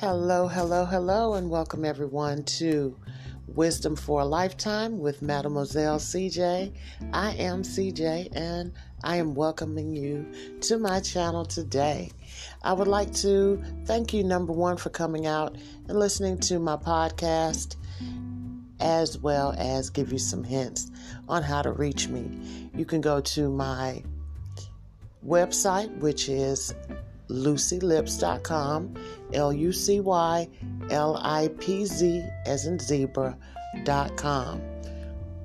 Hello, hello, hello, and welcome everyone to Wisdom for a Lifetime with Mademoiselle CJ. I am CJ and I am welcoming you to my channel today. I would like to thank you, number one, for coming out and listening to my podcast, as well as give you some hints on how to reach me. You can go to my website, which is lucylipz.com, L U C Y L I P Z as in zebra.com.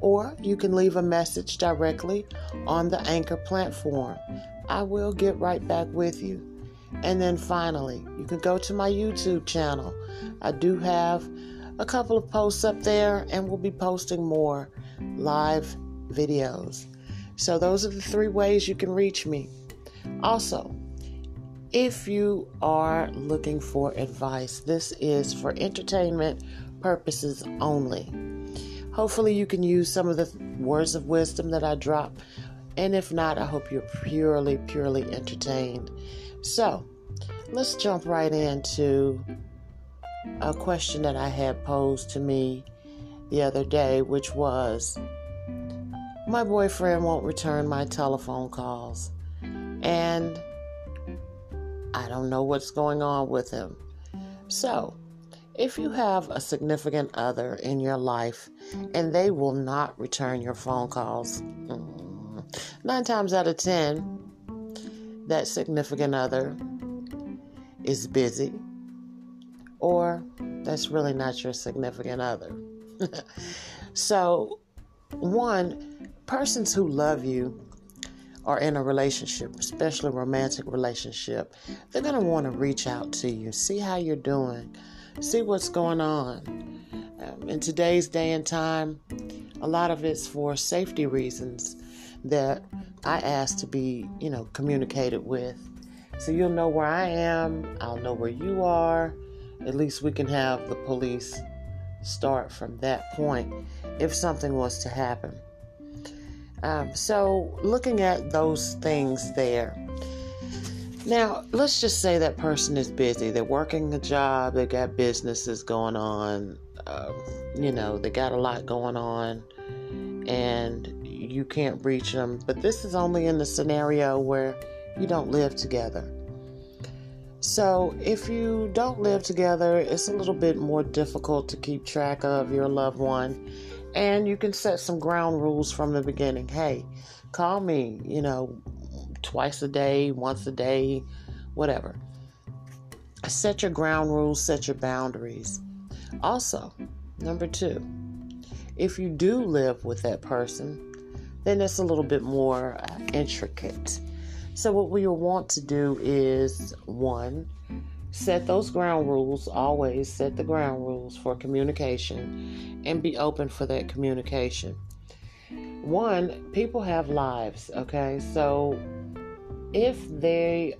Or you can leave a message directly on the Anchor platform. I will get right back with you. And then finally, you can go to my YouTube channel. I do have a couple of posts up there, and we'll be posting more live videos. So, those are the three ways you can reach me. Also, if you are looking for advice, this is for entertainment purposes only. Hopefully, you can use some of the words of wisdom that I drop. And if not, I hope you're purely, purely entertained. So, let's jump right into a question that I had posed to me the other day, which was My boyfriend won't return my telephone calls. And I don't know what's going on with him. So, if you have a significant other in your life and they will not return your phone calls, mm, nine times out of ten, that significant other is busy or that's really not your significant other. so, one, persons who love you are in a relationship, especially romantic relationship, they're going to want to reach out to you, see how you're doing, see what's going on. Um, in today's day and time, a lot of it's for safety reasons that I ask to be, you know, communicated with. So you'll know where I am, I'll know where you are. At least we can have the police start from that point if something was to happen. Um, so, looking at those things there. Now, let's just say that person is busy. They're working a job, they got businesses going on, uh, you know, they got a lot going on, and you can't reach them. But this is only in the scenario where you don't live together. So, if you don't live together, it's a little bit more difficult to keep track of your loved one and you can set some ground rules from the beginning. Hey, call me, you know, twice a day, once a day, whatever. Set your ground rules, set your boundaries. Also, number two, if you do live with that person, then it's a little bit more uh, intricate. So, what we will want to do is one, set those ground rules, always set the ground rules for communication and be open for that communication. One, people have lives, okay? So if they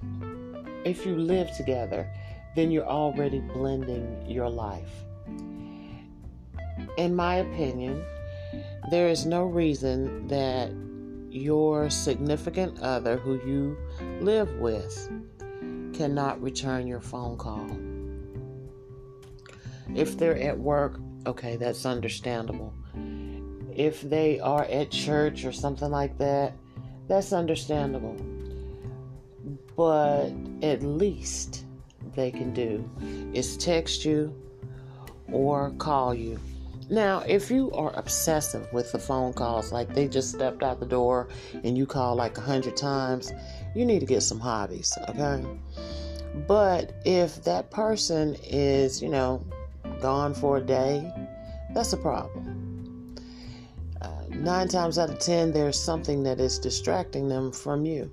if you live together, then you're already blending your life. In my opinion, there is no reason that your significant other who you live with cannot return your phone call. If they're at work, okay, that's understandable. If they are at church or something like that, that's understandable. But at least they can do is text you or call you. Now, if you are obsessive with the phone calls, like they just stepped out the door and you call like a hundred times, you need to get some hobbies, okay? But if that person is, you know, gone for a day, that's a problem. Uh, nine times out of ten, there's something that is distracting them from you.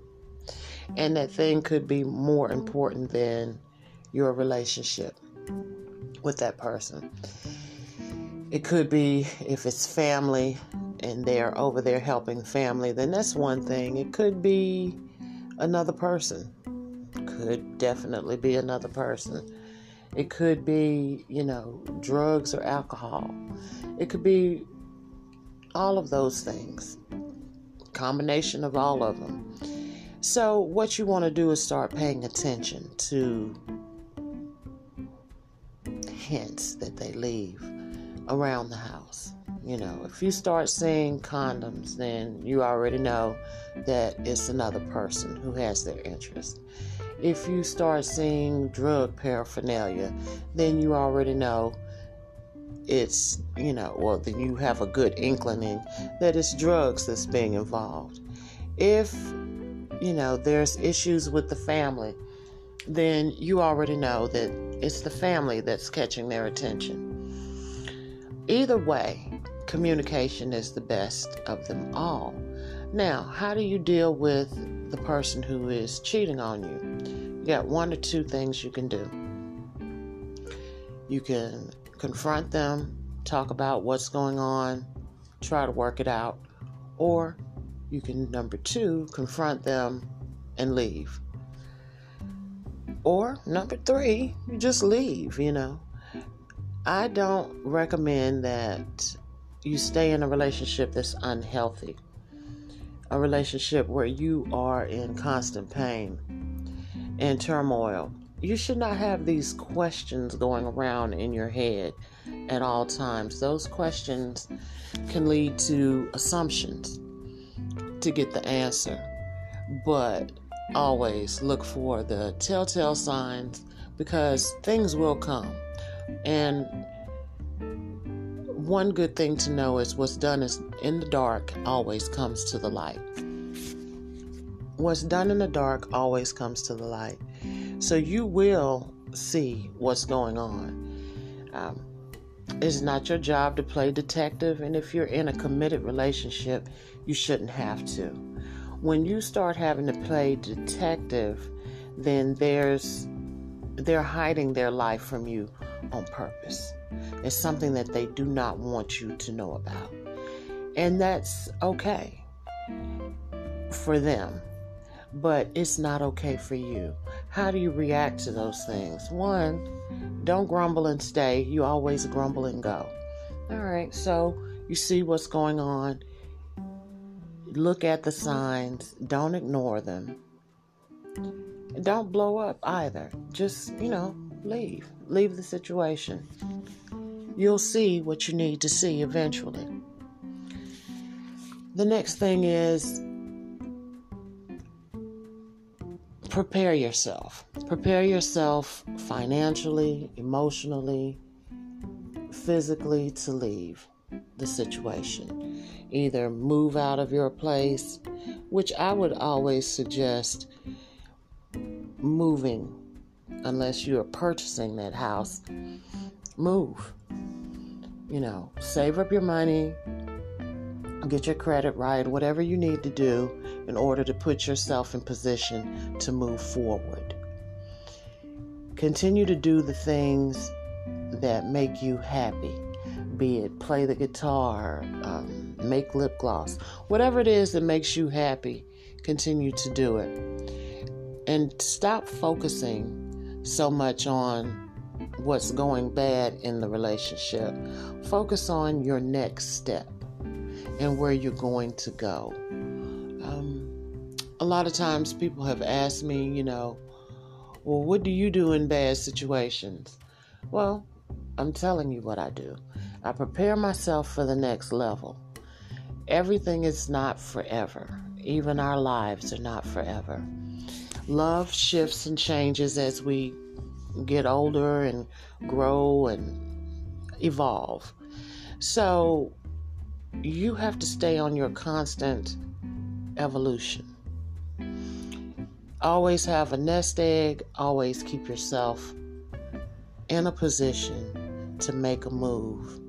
And that thing could be more important than your relationship with that person. It could be if it's family and they're over there helping family, then that's one thing. It could be another person could definitely be another person. It could be, you know, drugs or alcohol. It could be all of those things. Combination of all of them. So, what you want to do is start paying attention to hints that they leave around the house. You know, if you start seeing condoms, then you already know that it's another person who has their interest. If you start seeing drug paraphernalia, then you already know it's, you know, well, then you have a good inkling that it's drugs that's being involved. If, you know, there's issues with the family, then you already know that it's the family that's catching their attention. Either way, communication is the best of them all. Now, how do you deal with the person who is cheating on you? You got one or two things you can do. You can confront them, talk about what's going on, try to work it out, or you can, number two, confront them and leave. Or number three, you just leave, you know. I don't recommend that you stay in a relationship that's unhealthy, a relationship where you are in constant pain and turmoil you should not have these questions going around in your head at all times. Those questions can lead to assumptions to get the answer. But always look for the telltale signs because things will come. And one good thing to know is what's done is in the dark always comes to the light. What's done in the dark always comes to the light. So you will see what's going on. Um, it's not your job to play detective, and if you're in a committed relationship, you shouldn't have to. When you start having to play detective, then there's they're hiding their life from you on purpose. It's something that they do not want you to know about. And that's okay for them but it's not okay for you. How do you react to those things? One, don't grumble and stay. You always grumble and go. All right, so you see what's going on. Look at the signs. Don't ignore them. Don't blow up either. Just, you know, leave. Leave the situation. You'll see what you need to see eventually. The next thing is prepare yourself. Prepare yourself financially, emotionally, physically to leave the situation. Either move out of your place, which I would always suggest moving unless you are purchasing that house. Move. You know, save up your money, get your credit right, whatever you need to do in order to put yourself in position to move forward. Continue to do the things that make you happy, be it play the guitar, um, make lip gloss, whatever it is that makes you happy, continue to do it. And stop focusing so much on what's going bad in the relationship. Focus on your next step and where you're going to go um, a lot of times people have asked me, you know, well, what do you do in bad situations? Well, I'm telling you what I do. I prepare myself for the next level. Everything is not forever, even our lives are not forever. Love shifts and changes as we get older and grow and evolve. So you have to stay on your constant evolution. Always have a nest egg, always keep yourself in a position to make a move.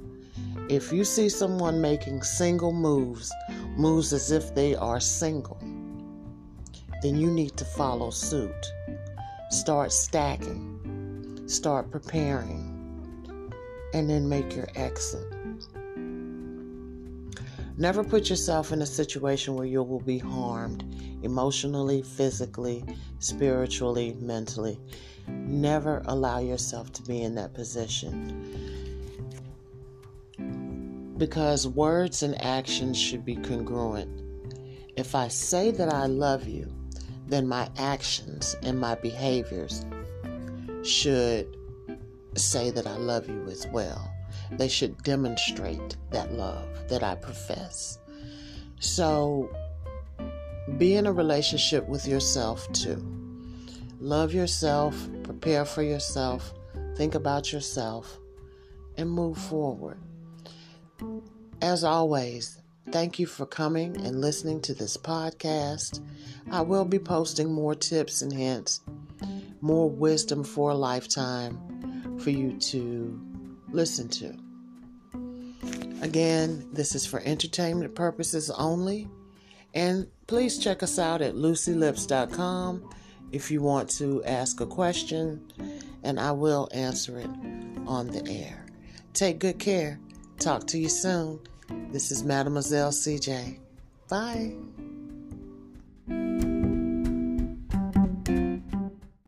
If you see someone making single moves, moves as if they are single, then you need to follow suit. Start stacking, start preparing, and then make your exit. Never put yourself in a situation where you will be harmed emotionally, physically, spiritually, mentally. Never allow yourself to be in that position. Because words and actions should be congruent. If I say that I love you, then my actions and my behaviors should say that I love you as well. They should demonstrate that love that I profess. So be in a relationship with yourself too. Love yourself, prepare for yourself, think about yourself, and move forward. As always, thank you for coming and listening to this podcast. I will be posting more tips and hints, more wisdom for a lifetime for you to listen to. Again, this is for entertainment purposes only. And please check us out at lucylipz.com if you want to ask a question, and I will answer it on the air. Take good care. Talk to you soon. This is Mademoiselle CJ. Bye.